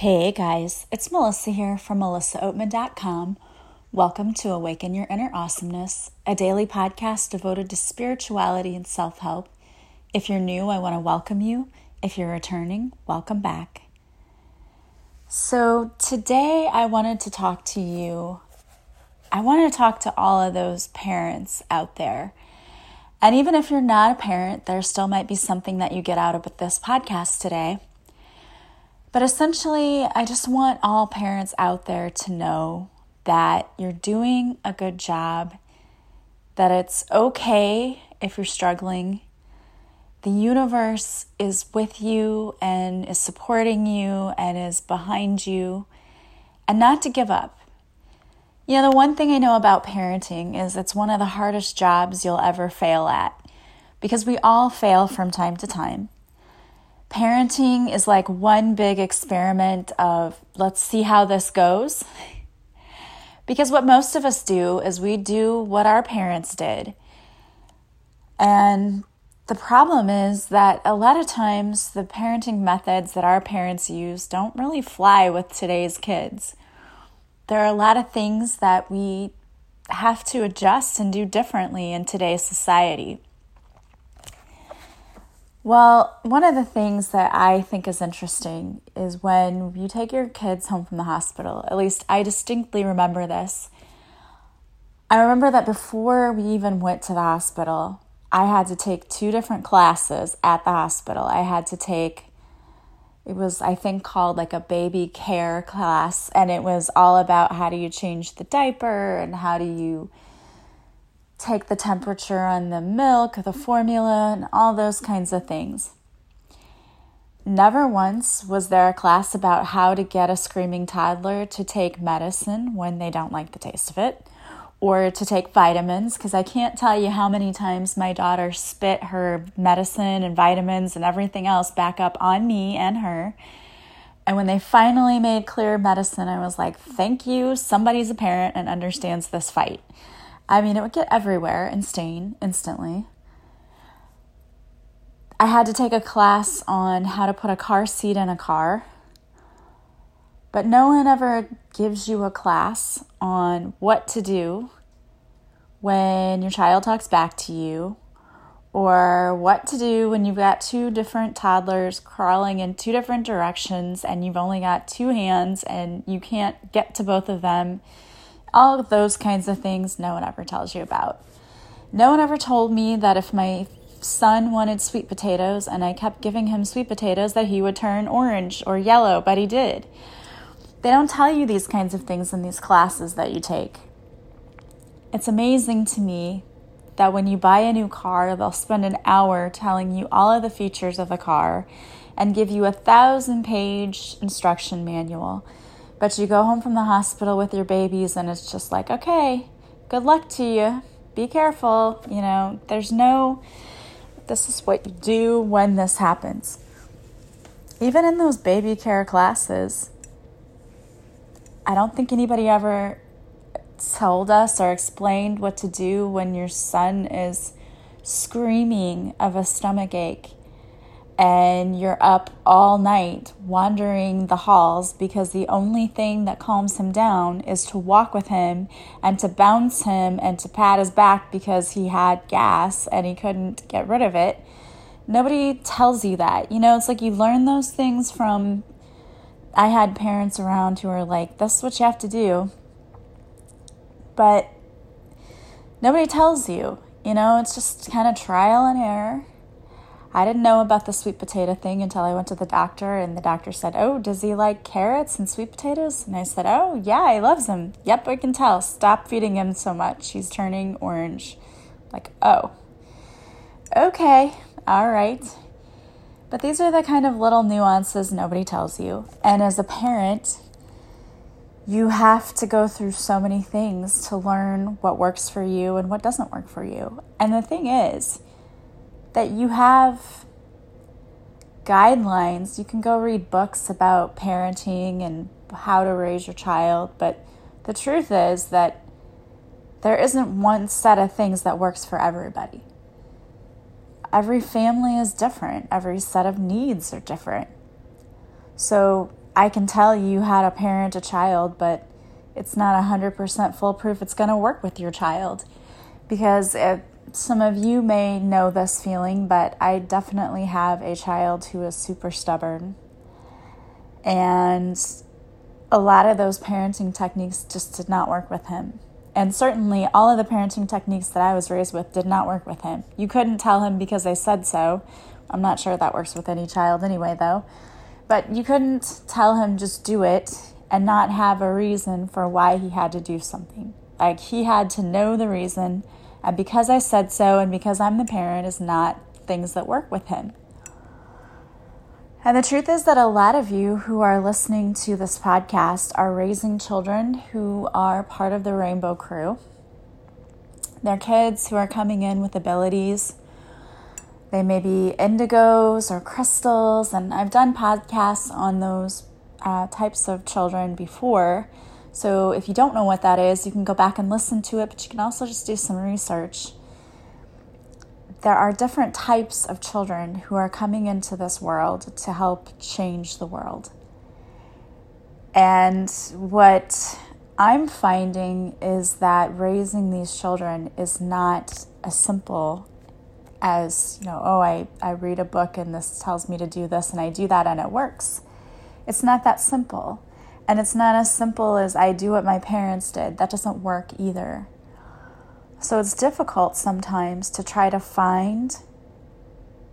Hey guys, it's Melissa here from melissaoatman.com. Welcome to Awaken Your Inner Awesomeness, a daily podcast devoted to spirituality and self help. If you're new, I want to welcome you. If you're returning, welcome back. So, today I wanted to talk to you. I want to talk to all of those parents out there. And even if you're not a parent, there still might be something that you get out of this podcast today. But essentially, I just want all parents out there to know that you're doing a good job, that it's okay if you're struggling. The universe is with you and is supporting you and is behind you, and not to give up. You know, the one thing I know about parenting is it's one of the hardest jobs you'll ever fail at because we all fail from time to time parenting is like one big experiment of let's see how this goes. Because what most of us do is we do what our parents did. And the problem is that a lot of times the parenting methods that our parents use don't really fly with today's kids. There are a lot of things that we have to adjust and do differently in today's society. Well, one of the things that I think is interesting is when you take your kids home from the hospital. At least I distinctly remember this. I remember that before we even went to the hospital, I had to take two different classes at the hospital. I had to take, it was, I think, called like a baby care class, and it was all about how do you change the diaper and how do you take the temperature on the milk, the formula, and all those kinds of things. Never once was there a class about how to get a screaming toddler to take medicine when they don't like the taste of it, or to take vitamins, because I can't tell you how many times my daughter spit her medicine and vitamins and everything else back up on me and her. And when they finally made clear medicine, I was like, thank you, somebody's a parent and understands this fight. I mean, it would get everywhere and stain instantly. I had to take a class on how to put a car seat in a car. But no one ever gives you a class on what to do when your child talks back to you, or what to do when you've got two different toddlers crawling in two different directions and you've only got two hands and you can't get to both of them all those kinds of things no one ever tells you about. No one ever told me that if my son wanted sweet potatoes and I kept giving him sweet potatoes that he would turn orange or yellow, but he did. They don't tell you these kinds of things in these classes that you take. It's amazing to me that when you buy a new car, they'll spend an hour telling you all of the features of the car and give you a thousand page instruction manual but you go home from the hospital with your babies, and it's just like, okay, good luck to you. Be careful. You know, there's no, this is what you do when this happens. Even in those baby care classes, I don't think anybody ever told us or explained what to do when your son is screaming of a stomach ache and you're up all night wandering the halls because the only thing that calms him down is to walk with him and to bounce him and to pat his back because he had gas and he couldn't get rid of it. Nobody tells you that. You know, it's like you learn those things from. I had parents around who were like, this is what you have to do. But nobody tells you. You know, it's just kind of trial and error I didn't know about the sweet potato thing until I went to the doctor, and the doctor said, Oh, does he like carrots and sweet potatoes? And I said, Oh, yeah, he loves them. Yep, I can tell. Stop feeding him so much. He's turning orange. Like, oh, okay, all right. But these are the kind of little nuances nobody tells you. And as a parent, you have to go through so many things to learn what works for you and what doesn't work for you. And the thing is, that you have guidelines. You can go read books about parenting and how to raise your child, but the truth is that there isn't one set of things that works for everybody. Every family is different, every set of needs are different. So, I can tell you how to parent a child, but it's not 100% foolproof. It's going to work with your child. Because it, some of you may know this feeling, but I definitely have a child who is super stubborn. And a lot of those parenting techniques just did not work with him. And certainly, all of the parenting techniques that I was raised with did not work with him. You couldn't tell him because I said so. I'm not sure that works with any child anyway, though. But you couldn't tell him just do it and not have a reason for why he had to do something. Like he had to know the reason, and because I said so and because I'm the parent is not things that work with him. And the truth is that a lot of you who are listening to this podcast are raising children who are part of the Rainbow Crew. They're kids who are coming in with abilities. They may be indigos or crystals, and I've done podcasts on those uh, types of children before. So if you don't know what that is, you can go back and listen to it, but you can also just do some research. There are different types of children who are coming into this world to help change the world. And what I'm finding is that raising these children is not as simple as, you know, oh, I, I read a book and this tells me to do this and I do that and it works. It's not that simple. And it's not as simple as I do what my parents did. That doesn't work either. So it's difficult sometimes to try to find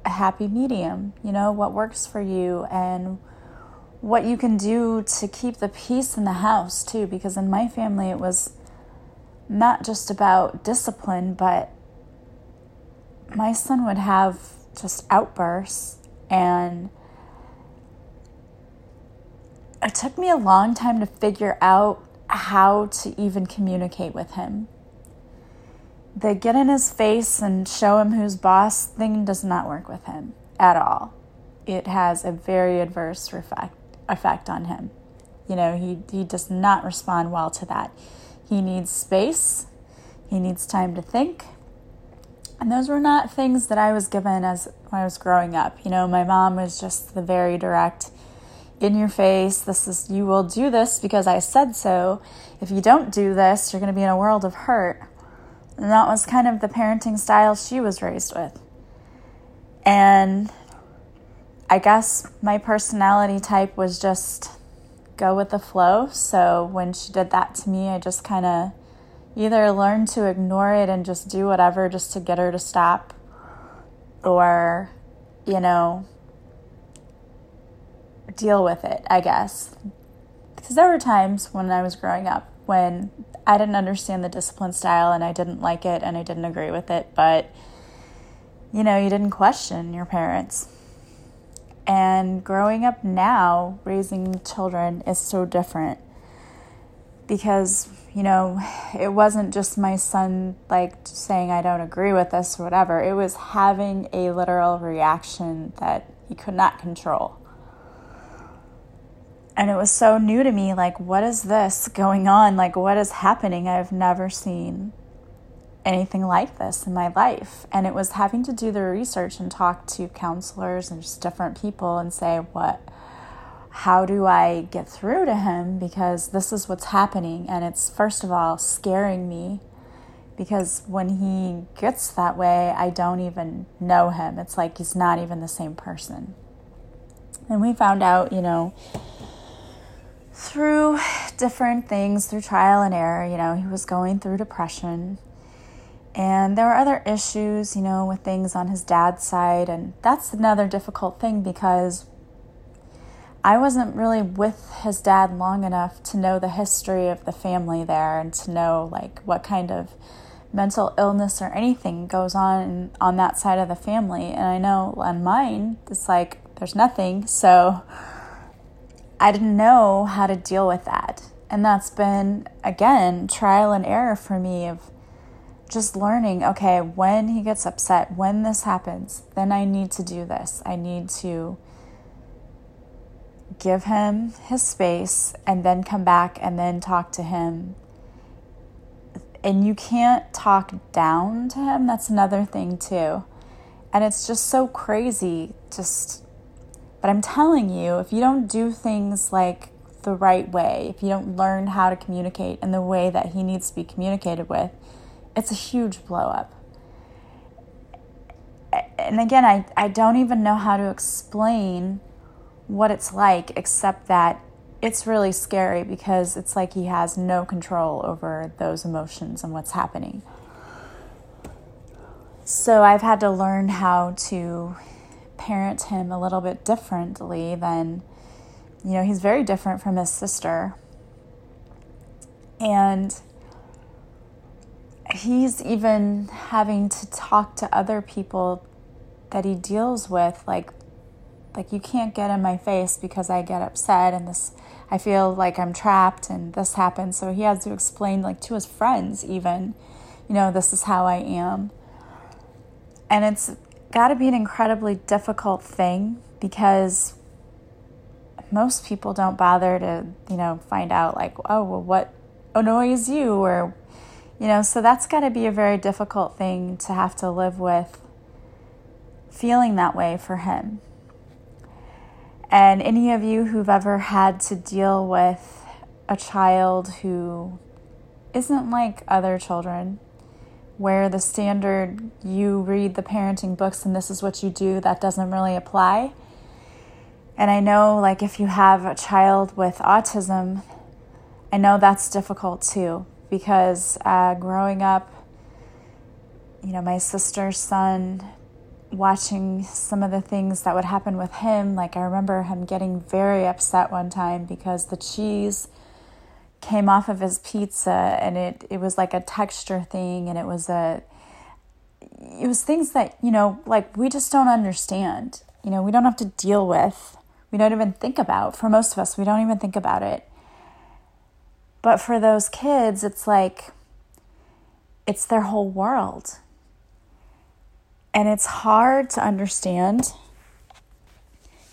a happy medium, you know, what works for you and what you can do to keep the peace in the house too. Because in my family, it was not just about discipline, but my son would have just outbursts and it took me a long time to figure out how to even communicate with him. The get in his face and show him who's boss thing does not work with him at all. It has a very adverse effect, effect on him. You know, he, he does not respond well to that. He needs space, he needs time to think. And those were not things that I was given as when I was growing up. You know, my mom was just the very direct, in your face. This is, you will do this because I said so. If you don't do this, you're going to be in a world of hurt. And that was kind of the parenting style she was raised with. And I guess my personality type was just go with the flow. So when she did that to me, I just kind of either learned to ignore it and just do whatever just to get her to stop, or, you know, deal with it, I guess. Because there were times when I was growing up when I didn't understand the discipline style and I didn't like it and I didn't agree with it, but you know, you didn't question your parents. And growing up now, raising children is so different because, you know, it wasn't just my son like saying, I don't agree with this or whatever. It was having a literal reaction that he could not control. And it was so new to me like, what is this going on? Like, what is happening? I've never seen anything like this in my life. And it was having to do the research and talk to counselors and just different people and say, what, how do I get through to him? Because this is what's happening. And it's, first of all, scaring me because when he gets that way, I don't even know him. It's like he's not even the same person. And we found out, you know, through different things, through trial and error. You know, he was going through depression. And there were other issues, you know, with things on his dad's side. And that's another difficult thing because I wasn't really with his dad long enough to know the history of the family there and to know, like, what kind of mental illness or anything goes on on that side of the family. And I know on mine, it's like there's nothing. So, I didn't know how to deal with that. And that's been, again, trial and error for me of just learning okay, when he gets upset, when this happens, then I need to do this. I need to give him his space and then come back and then talk to him. And you can't talk down to him. That's another thing, too. And it's just so crazy, just But I'm telling you, if you don't do things like the right way, if you don't learn how to communicate in the way that he needs to be communicated with, it's a huge blow up. And again, I, I don't even know how to explain what it's like, except that it's really scary because it's like he has no control over those emotions and what's happening. So I've had to learn how to parent him a little bit differently than, you know, he's very different from his sister. And he's even having to talk to other people that he deals with like like you can't get in my face because I get upset and this I feel like I'm trapped and this happens so he has to explain like to his friends even you know this is how I am and it's got to be an incredibly difficult thing because most people don't bother to, you know, find out like, oh, well, what annoys you or you know, so that's got to be a very difficult thing to have to live with feeling that way for him. And any of you who've ever had to deal with a child who isn't like other children, where the standard you read the parenting books and this is what you do, that doesn't really apply. And I know, like, if you have a child with autism, I know that's difficult too because uh, growing up, you know, my sister's son, watching some of the things that would happen with him, like, I remember him getting very upset one time because the cheese came off of his pizza and it, it was like a texture thing and it was a it was things that you know like we just don't understand. You know we don't have to deal with we don't even think about for most of us we don't even think about it. But for those kids it's like it's their whole world. And it's hard to understand.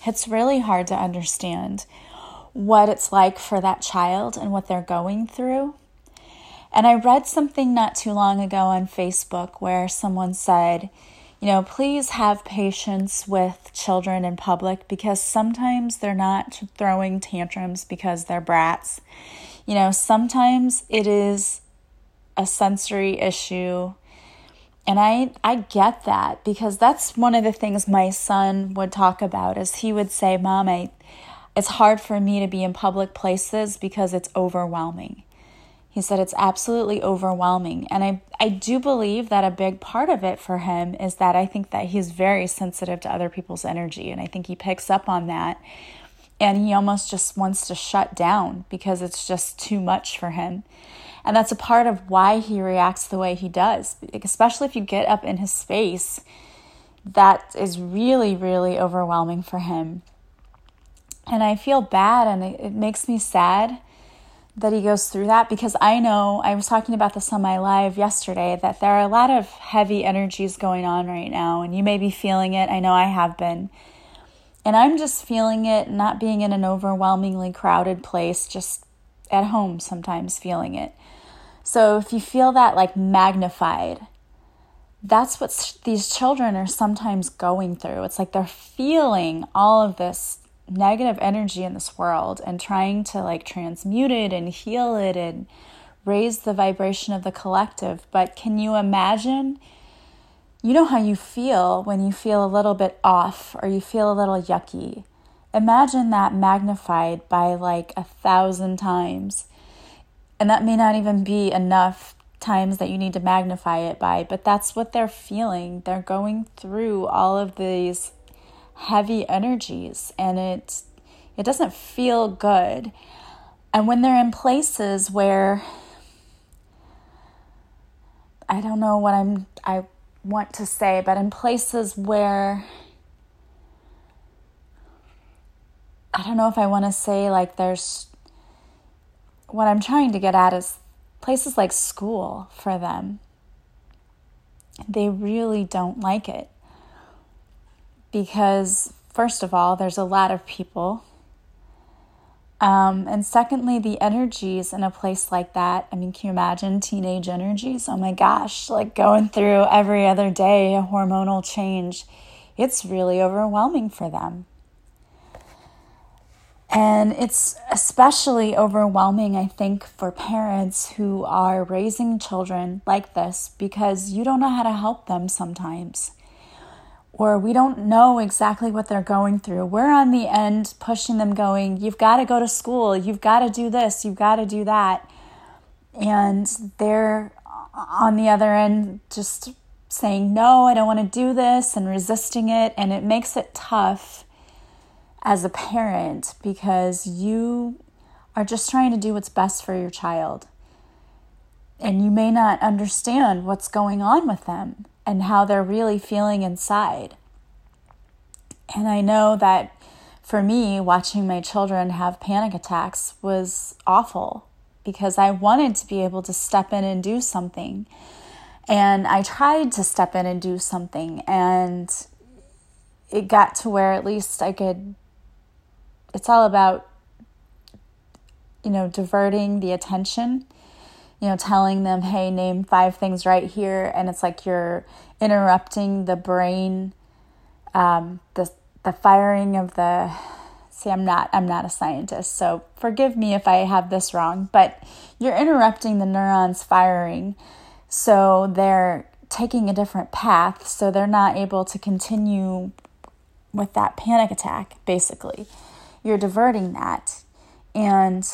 It's really hard to understand what it's like for that child and what they're going through. And I read something not too long ago on Facebook where someone said, you know, please have patience with children in public because sometimes they're not throwing tantrums because they're brats. You know, sometimes it is a sensory issue. And I I get that because that's one of the things my son would talk about is he would say, "Mom, I it's hard for me to be in public places because it's overwhelming. He said it's absolutely overwhelming. And I, I do believe that a big part of it for him is that I think that he's very sensitive to other people's energy. And I think he picks up on that. And he almost just wants to shut down because it's just too much for him. And that's a part of why he reacts the way he does, especially if you get up in his space. That is really, really overwhelming for him. And I feel bad and it, it makes me sad that he goes through that because I know I was talking about this on my live yesterday that there are a lot of heavy energies going on right now, and you may be feeling it. I know I have been. And I'm just feeling it, not being in an overwhelmingly crowded place, just at home sometimes feeling it. So if you feel that like magnified, that's what these children are sometimes going through. It's like they're feeling all of this negative energy in this world and trying to like transmute it and heal it and raise the vibration of the collective. But can you imagine? You know how you feel when you feel a little bit off or you feel a little yucky. Imagine that magnified by like a thousand times. And that may not even be enough times that you need to magnify it by, but that's what they're feeling. They're going through all of these heavy energies and it it doesn't feel good. And when they're in places where I don't know what I'm I want to say, but in places where I don't know if I want to say like there's what I'm trying to get at is places like school for them. They really don't like it because, first of all, there's a lot of people. Um, and secondly, the energies in a place like that. I mean, can you imagine teenage energies? Oh my gosh, like going through every other day a hormonal change. It's really overwhelming for them. And it's especially overwhelming, I think, for parents who are raising children like this because you don't know how to help them sometimes. Or we don't know exactly what they're going through. We're on the end pushing them, going, You've got to go to school. You've got to do this. You've got to do that. And they're on the other end just saying, No, I don't want to do this and resisting it. And it makes it tough as a parent because you are just trying to do what's best for your child. And you may not understand what's going on with them and how they're really feeling inside. And I know that for me, watching my children have panic attacks was awful because I wanted to be able to step in and do something. And I tried to step in and do something, and it got to where at least I could. It's all about, you know, diverting the attention, you know, telling them, hey, name five things right here. And it's like you're interrupting the brain, um, the, the firing of the see i'm not i'm not a scientist so forgive me if i have this wrong but you're interrupting the neurons firing so they're taking a different path, so they're not able to continue with that panic attack, basically. You're diverting that. And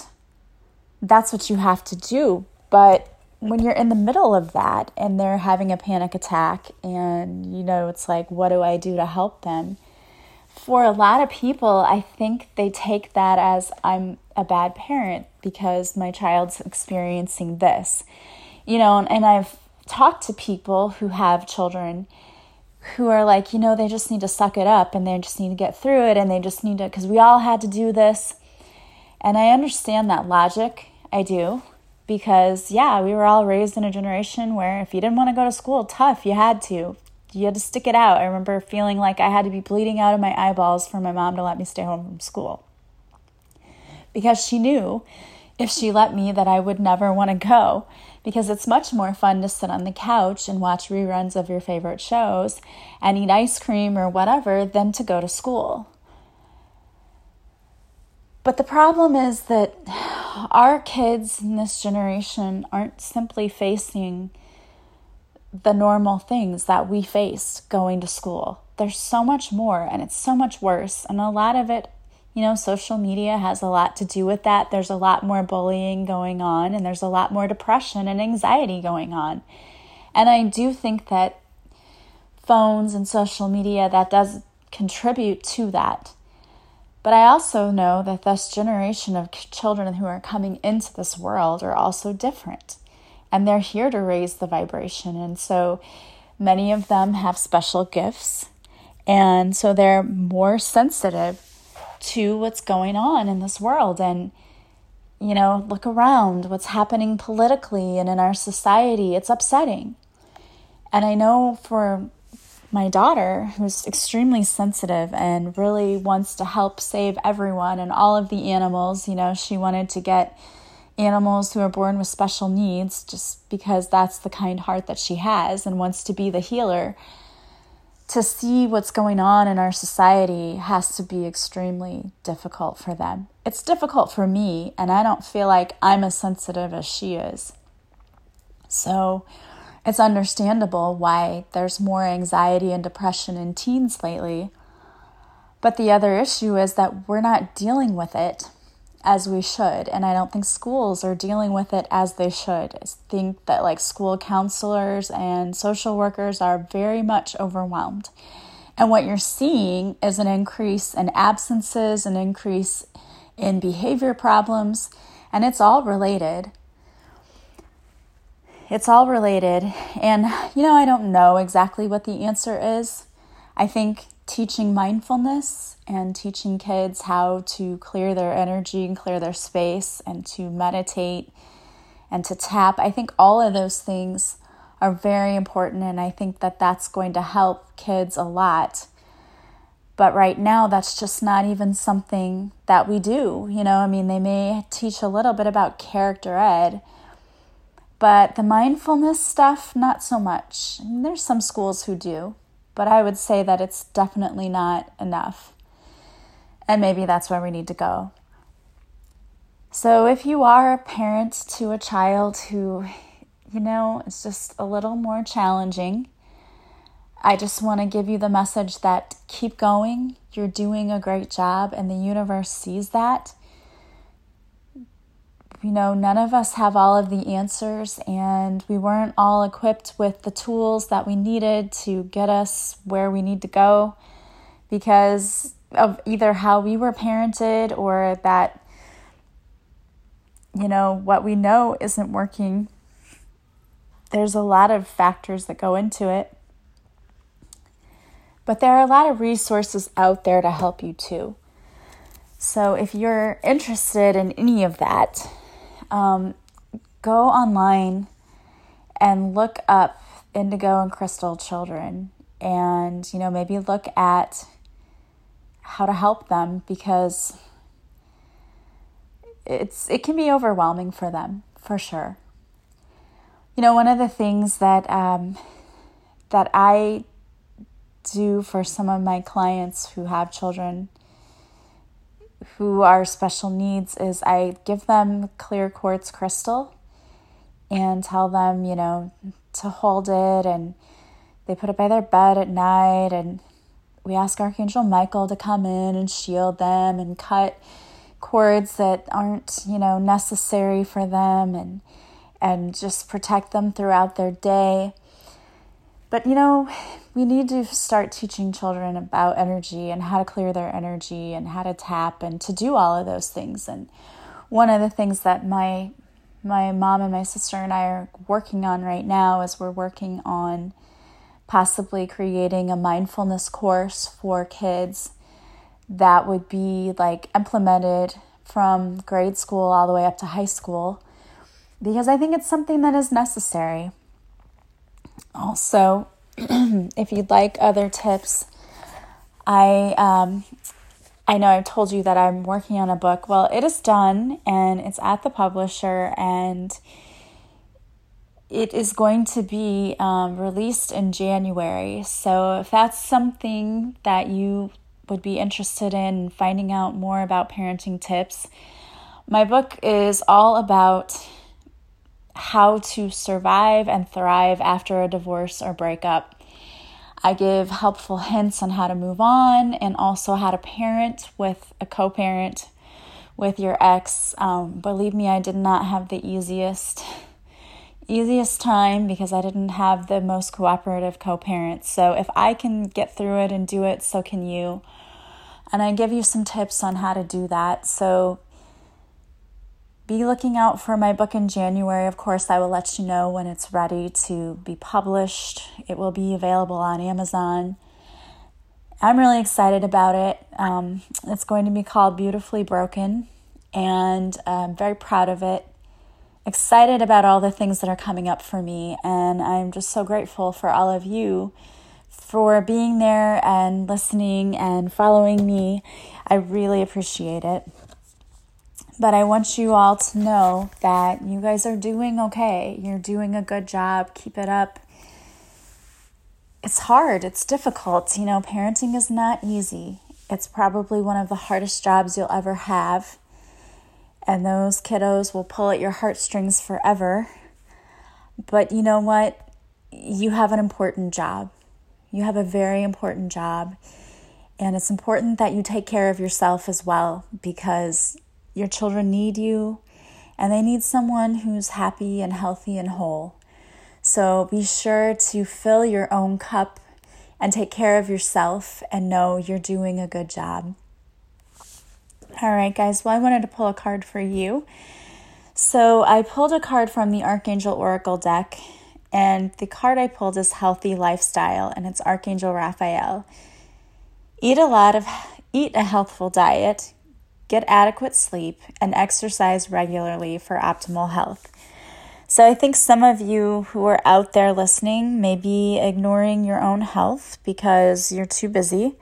that's what you have to do. But when you're in the middle of that and they're having a panic attack, and you know, it's like, what do I do to help them? For a lot of people, I think they take that as I'm a bad parent because my child's experiencing this you know, and, I've talked to people who have children who are like, you know, they just need to suck it up and they just need to get through it and they just need to, because we all had to do this. And I understand that logic. I do. Because, yeah, we were all raised in a generation where if you didn't want to go to school, tough, you had to. You had to stick it out. I remember feeling like I had to be bleeding out of my eyeballs for my mom to let me stay home from school. Because she knew if she let me that I would never want to go because it's much more fun to sit on the couch and watch reruns of your favorite shows and eat ice cream or whatever than to go to school. But the problem is that our kids in this generation aren't simply facing the normal things that we faced going to school. There's so much more and it's so much worse. And a lot of it you know, social media has a lot to do with that. There's a lot more bullying going on, and there's a lot more depression and anxiety going on. And I do think that phones and social media that does contribute to that. But I also know that this generation of children who are coming into this world are also different. And they're here to raise the vibration. And so many of them have special gifts. And so they're more sensitive to what's going on in this world and you know look around what's happening politically and in our society it's upsetting and i know for my daughter who's extremely sensitive and really wants to help save everyone and all of the animals you know she wanted to get animals who are born with special needs just because that's the kind heart that she has and wants to be the healer to see what's going on in our society has to be extremely difficult for them. It's difficult for me, and I don't feel like I'm as sensitive as she is. So it's understandable why there's more anxiety and depression in teens lately. But the other issue is that we're not dealing with it as we should. And I don't think schools are dealing with it as they should. I think that like school counselors and social workers are very much overwhelmed. And what you're seeing is an increase in absences, an increase in behavior problems, and it's all related. It's all related. And, you know, I don't know exactly what the answer is. I think teaching mindfulness and teaching kids how to clear their energy and clear their space and to meditate and to tap. I think all of those things are very important, and I think that that's going to help kids a lot. But right now, that's just not even something that we do. You know, I mean, they may teach a little bit about character ed, but the mindfulness stuff, not so much. There's some schools who do but I would say that it's definitely not enough. And maybe that's where we need to go. So, if you are a parent to a child who, you know, is just a little more challenging, I just want to give you the message that keep going. You're doing a great job, and the universe sees that. You know, none of us have all of the answers, and we weren't all equipped with the tools that we needed to get us where we need to go because of either how we were parented or that you know, what we know isn't working. There's a lot of factors that go into it. But there are a lot of resources out there to help you too. So if you're interested in any of that, um, go online and look up indigo and crystal children and you know maybe look at how to help them because it's it can be overwhelming for them for sure. You know, one of the things that um, that I do for some of my clients who have children who are special needs is I give them clear quartz crystal and tell them, you know, to hold it and they put it by their bed at night and we ask Archangel Michael to come in and shield them and cut cords that aren't, you know, necessary for them and and just protect them throughout their day. But you know, we need to start teaching children about energy and how to clear their energy and how to tap and to do all of those things. And one of the things that my my mom and my sister and I are working on right now is we're working on possibly creating a mindfulness course for kids that would be like implemented from grade school all the way up to high school because I think it's something that is necessary. Also, if you'd like other tips, I um, I know I've told you that I'm working on a book. Well, it is done and it's at the publisher and it is going to be um, released in January. So if that's something that you would be interested in finding out more about parenting tips, my book is all about how to survive and thrive after a divorce or breakup. I give helpful hints on how to move on and also how to parent with a co parent with your ex. Um, believe me, I did not have the easiest easiest time because I didn't have the most cooperative co-parents. So if I can get through it and do it, so can you. And I give you some tips on how to do that. So be looking out for my book in January. Of course, I will let you know when it's ready to be published. It will be available on Amazon. I'm really excited about it. Um, it's going to be called Beautifully Broken, and I'm very proud of it. Excited about all the things that are coming up for me, and I'm just so grateful for all of you for being there and listening and following me. I really appreciate it. But I want you all to know that you guys are doing okay. You're doing a good job. Keep it up. It's hard, it's difficult. You know, parenting is not easy. It's probably one of the hardest jobs you'll ever have. And those kiddos will pull at your heartstrings forever. But you know what? You have an important job. You have a very important job. And it's important that you take care of yourself as well because your children need you and they need someone who's happy and healthy and whole. So be sure to fill your own cup and take care of yourself and know you're doing a good job. All right, guys, well, I wanted to pull a card for you. So I pulled a card from the Archangel Oracle deck, and the card I pulled is Healthy Lifestyle, and it's Archangel Raphael. Eat a lot of eat a healthful diet, get adequate sleep, and exercise regularly for optimal health. So, I think some of you who are out there listening may be ignoring your own health because you're too busy.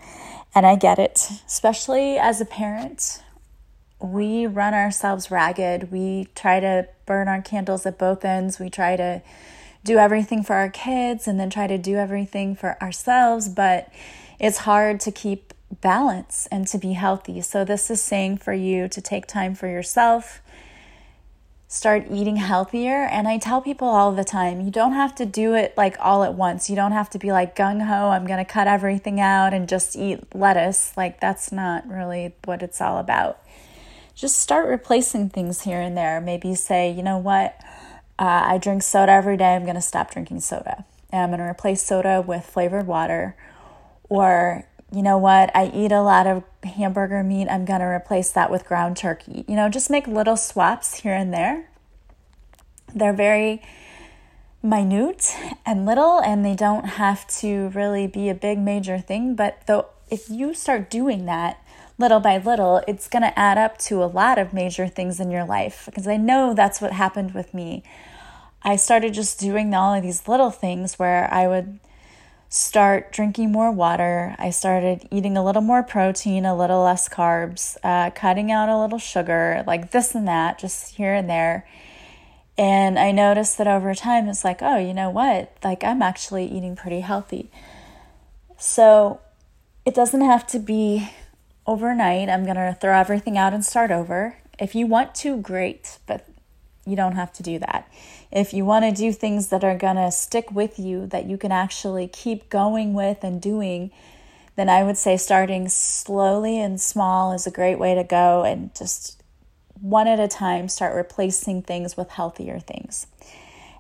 And I get it, especially as a parent. We run ourselves ragged. We try to burn our candles at both ends. We try to do everything for our kids and then try to do everything for ourselves. But it's hard to keep balance and to be healthy. So, this is saying for you to take time for yourself, start eating healthier. And I tell people all the time, you don't have to do it like all at once. You don't have to be like gung ho, I'm going to cut everything out and just eat lettuce. Like, that's not really what it's all about. Just start replacing things here and there. Maybe say, you know what, uh, I drink soda every day, I'm going to stop drinking soda. And I'm going to replace soda with flavored water. Or, you know what, I eat a lot of hamburger meat, I'm going to replace that with ground turkey. You know, just make little swaps here and there. They're very minute and little, and they don't have to really be a big major thing. But though, if you start doing that little by little, it's going to add up to a lot of major things in your life. Because I know that's what happened with me. I started just doing all of these little things where I would start drinking more water. I started eating a little more protein, a little less carbs, uh, cutting out a little sugar, like this and that, just here and there. And I noticed that over time, it's like, oh, you know what? Like, I'm actually eating pretty healthy. So it doesn't have to be overnight. I'm going to throw everything out and start over. If you want to, great, but you don't have to do that if you want to do things that are going to stick with you, that you can actually keep going with and doing, then I would say starting slowly and small is a great way to go and just one at a time start replacing things with healthier things.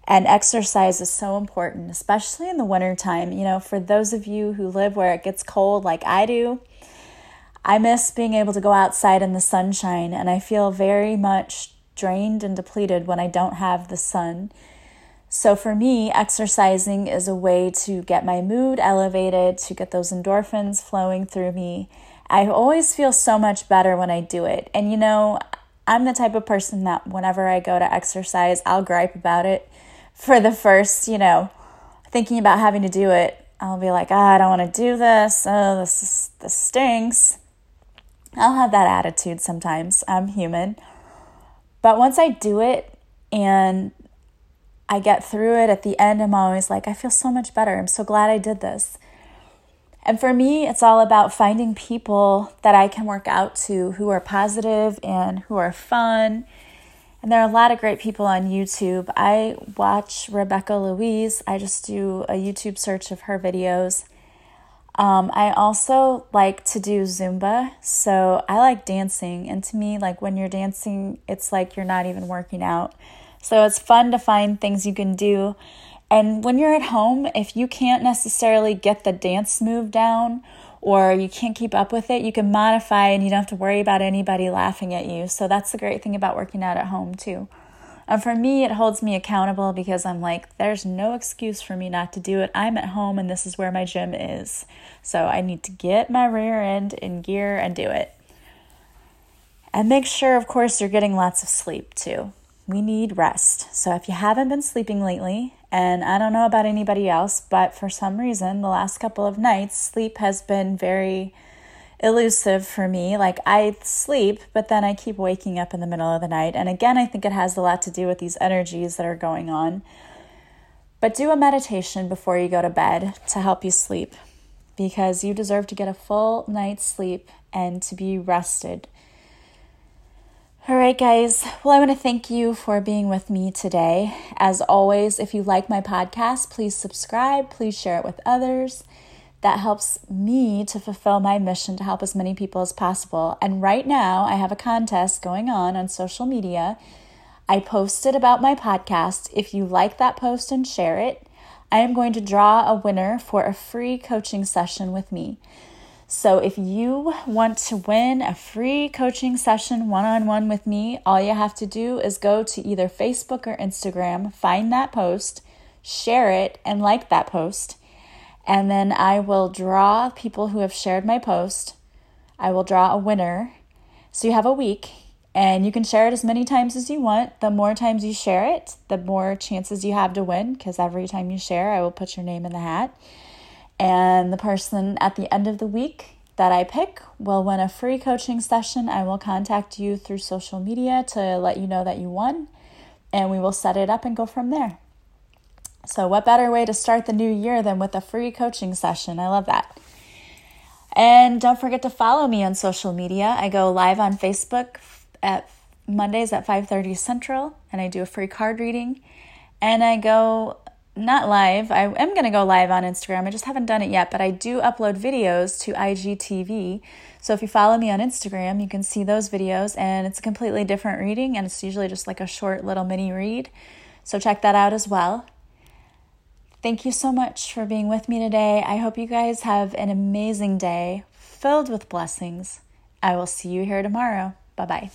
And exercise is so important, especially in the wintertime. You know, for those of you who live where it gets cold like I do, I miss being able to go outside in the sunshine and I feel very much drained and depleted when I don't have the sun. So, for me, exercising is a way to get my mood elevated, to get those endorphins flowing through me. I always feel so much better when I do it. And you know, I'm the type of person that whenever I go to exercise, I'll gripe about it for the first, you know, thinking about having to do it. I'll be like, oh, I don't want to do this. Oh, this, is, this stinks. I'll have that attitude sometimes. I'm human. But once I do it and I get through it at the end, I'm always like, I feel so much better. I'm so glad I did this. And for me, it's all about finding people that I can work out to who are positive and who are fun. And there are a lot of great people on YouTube. I watch Rebecca Louise. I just do a YouTube search of her videos. Um, I also like to do Zumba. So I like dancing. And to me, like when you're dancing, it's like you're not even working out. So it's fun to find things you can do. And when you're at home, if you can't necessarily get the dance move down or you can't keep up with it, you can modify and you don't have to worry about anybody laughing at you. So that's the great thing about working out at home, too. And for me, it holds me accountable because I'm like, there's no excuse for me not to do it. I'm at home and this is where my gym is. So I need to get my rear end in gear and do it. And make sure, of course, you're getting lots of sleep too. We need rest. So if you haven't been sleeping lately, and I don't know about anybody else, but for some reason, the last couple of nights, sleep has been very elusive for me. Like I sleep, but then I keep waking up in the middle of the night. And again, I think it has a lot to do with these energies that are going on. But do a meditation before you go to bed to help you sleep because you deserve to get a full night's sleep and to be rested. All right, guys. Well, I want to thank you for being with me today. As always, if you like my podcast, please subscribe, please share it with others that helps me to fulfill my mission to help as many people as possible. And right now, I have a contest going on on social media. I posted about my podcast. If you like that post and share it, I am going to draw a winner for a free coaching session with me. So, if you want to win a free coaching session one on one with me, all you have to do is go to either Facebook or Instagram, find that post, share it, and like that post and then I will draw people who have shared my post. I will draw a winner. So you have a week and you can share it as many times as you want. The more times you share it, the more chances you have to win because every time you share, I will put your name in the hat. And the person at the end of the week that I pick will win a free coaching session. I will contact you through social media to let you know that you won, and we will set it up and go from there. So, what better way to start the new year than with a free coaching session? I love that. And don't forget to follow me on social media. I go live on Facebook at Mondays at 5:30 Central and I do a free card reading and I go not live. I am going to go live on Instagram. I just haven't done it yet, but I do upload videos to IGTV. So if you follow me on Instagram, you can see those videos and it's a completely different reading and it's usually just like a short little mini read. So check that out as well. Thank you so much for being with me today. I hope you guys have an amazing day filled with blessings. I will see you here tomorrow. Bye bye.